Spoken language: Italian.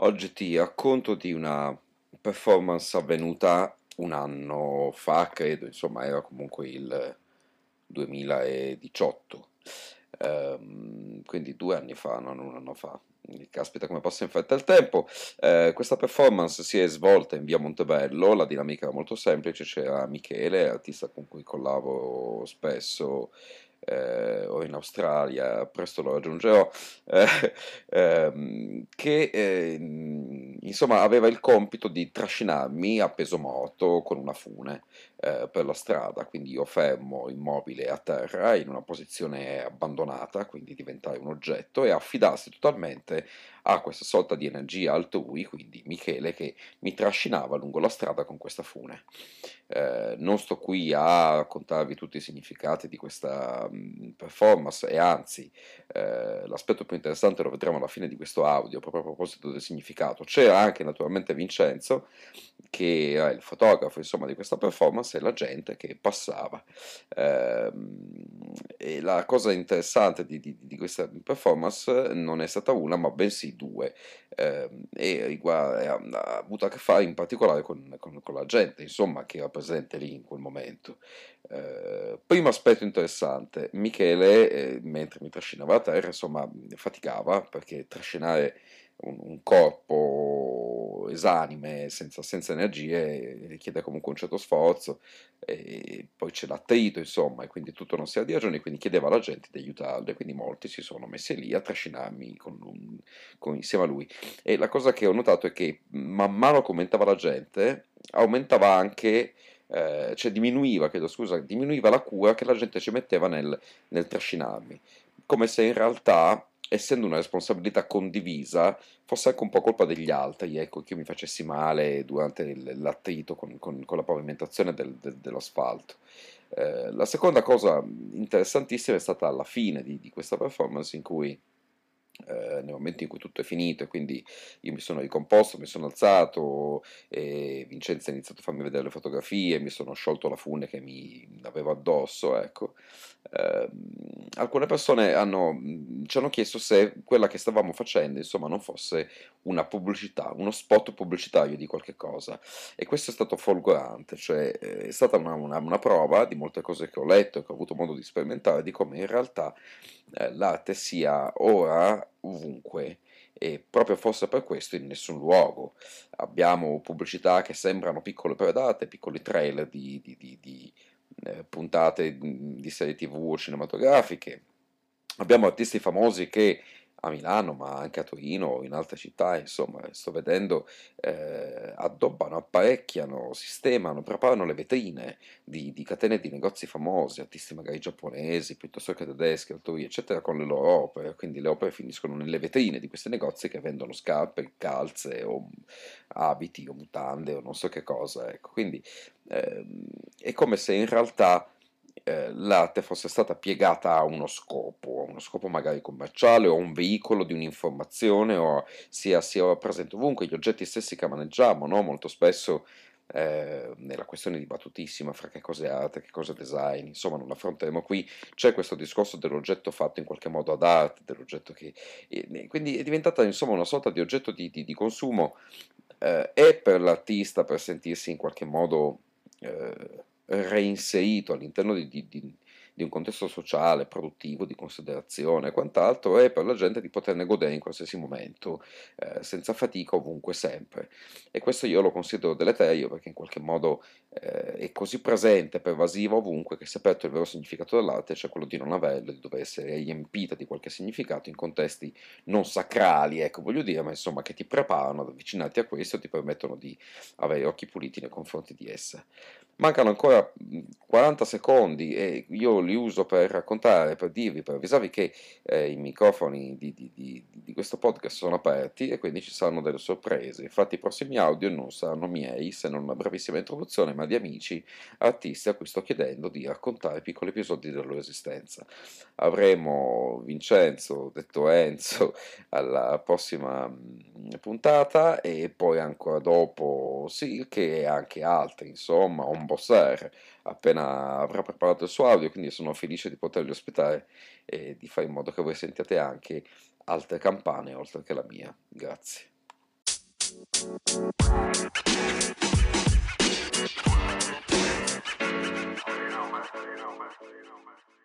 Oggi ti racconto di una performance avvenuta un anno fa, credo, insomma era comunque il 2018, ehm, quindi due anni fa, non un anno fa. Caspita come passa in fretta il tempo. Eh, questa performance si è svolta in via Montebello, la dinamica era molto semplice, c'era Michele, artista con cui collabo spesso, eh, o in Australia, presto lo raggiungerò, eh, ehm, che eh, insomma aveva il compito di trascinarmi a peso morto con una fune eh, per la strada, quindi io fermo immobile a terra in una posizione abbandonata, quindi diventare un oggetto e affidarsi totalmente a questa sorta di energia altrui, quindi Michele che mi trascinava lungo la strada con questa fune. Eh, non sto qui a raccontarvi tutti i significati di questa mh, performance e anzi eh, l'aspetto più interessante lo vedremo alla fine di questo audio proprio a proposito del significato. C'era anche naturalmente Vincenzo che era il fotografo insomma di questa performance e la gente che passava. Eh, e la cosa interessante di, di, di, questa performance non è stata una ma bensì due eh, e riguarda, ha avuto a che fare in particolare con, con, con la gente insomma che era presente lì in quel momento. Eh, primo aspetto interessante, Michele, eh, mentre mi trascinava a terra, insomma, faticava perché trascinare un, un corpo esanime, senza, senza, energie, richiede comunque un certo sforzo, e poi c'è l'attrito, insomma, e quindi tutto non si ha di ragione, quindi chiedeva alla gente di aiutarlo, e quindi molti si sono messi lì a trascinarmi con, con, insieme a lui. E la cosa che ho notato è che man mano che aumentava la gente, aumentava anche... Eh, cioè diminuiva, chiedo scusa, diminuiva la cura che la gente ci metteva nel, nel trascinarmi, come se in realtà essendo una responsabilità condivisa, fosse anche un po' colpa degli altri, ecco, che io mi facessi male durante l'attrito con, con, con la pavimentazione del, del, dell'asfalto. Eh, la seconda cosa interessantissima è stata alla fine di, di questa performance in cui eh, nel momento in cui tutto è finito e quindi io mi sono ricomposto, mi sono alzato e Vincenzo ha iniziato a farmi vedere le fotografie, mi sono sciolto la fune che mi aveva addosso, ecco. Eh, alcune persone hanno, ci hanno chiesto se quella che stavamo facendo insomma non fosse una pubblicità, uno spot pubblicitario di qualche cosa e questo è stato folgorante, cioè eh, è stata una, una, una prova di molte cose che ho letto e che ho avuto modo di sperimentare di come in realtà eh, l'arte sia ora ovunque e proprio forse per questo in nessun luogo. Abbiamo pubblicità che sembrano piccole predate, piccoli trailer di, di, di, di eh, puntate di serie tv cinematografiche. Abbiamo artisti famosi che a Milano, ma anche a Torino o in altre città, insomma, sto vedendo, eh, addobbano, apparecchiano, sistemano, preparano le vetrine di, di, catene di negozi famosi, artisti magari giapponesi, piuttosto che tedeschi, autori, eccetera, con le loro opere, quindi le opere finiscono nelle vetrine di questi negozi che vendono scarpe, calze o abiti o mutande o non so che cosa, ecco, quindi eh, è come se in realtà eh, l'arte fosse stata piegata a uno scopo, a uno scopo magari commerciale o a un veicolo di un'informazione o sia, sia presente ovunque, gli oggetti stessi che maneggiamo, no? molto spesso eh, nella questione dibattutissima fra che cosa è arte, che cosa è design, insomma non affronteremo qui, c'è questo discorso dell'oggetto fatto in qualche modo ad arte, dell'oggetto che... E, quindi è diventata insomma una sorta di oggetto di, di, di consumo eh, e per l'artista per sentirsi in qualche modo... Eh, reinserito all'interno di, di, di, un contesto sociale, produttivo, di considerazione e quant'altro, è per la gente di poterne godere in qualsiasi momento, eh, senza fatica, ovunque, sempre. E questo io lo considero deleterio perché in qualche modo eh, è così presente, pervasivo ovunque, che si è aperto il vero significato dell'arte, cioè quello di non averlo, di dover essere riempita di qualche significato in contesti non sacrali, ecco, voglio dire, ma insomma che ti preparano ad avvicinarti a questo e ti permettono di avere occhi puliti nei confronti di essa. Mancano ancora 40 secondi e io li uso per raccontare, per dirvi, per avvisarvi che eh, i microfoni di, di, di, di, questo podcast sono aperti e quindi ci saranno delle sorprese. Infatti i prossimi audio non saranno miei, se non una brevissima introduzione, ma di amici, artisti a cui sto chiedendo di raccontare piccoli episodi della loro esistenza. Avremo Vincenzo, detto Enzo, alla prossima puntata e poi ancora dopo Silke e anche altri, insomma, un Bosser appena avrà preparato il suo audio, quindi sono felice di poterli ospitare e di fare in modo che voi sentiate anche altre campane oltre che la mia. Grazie. You. You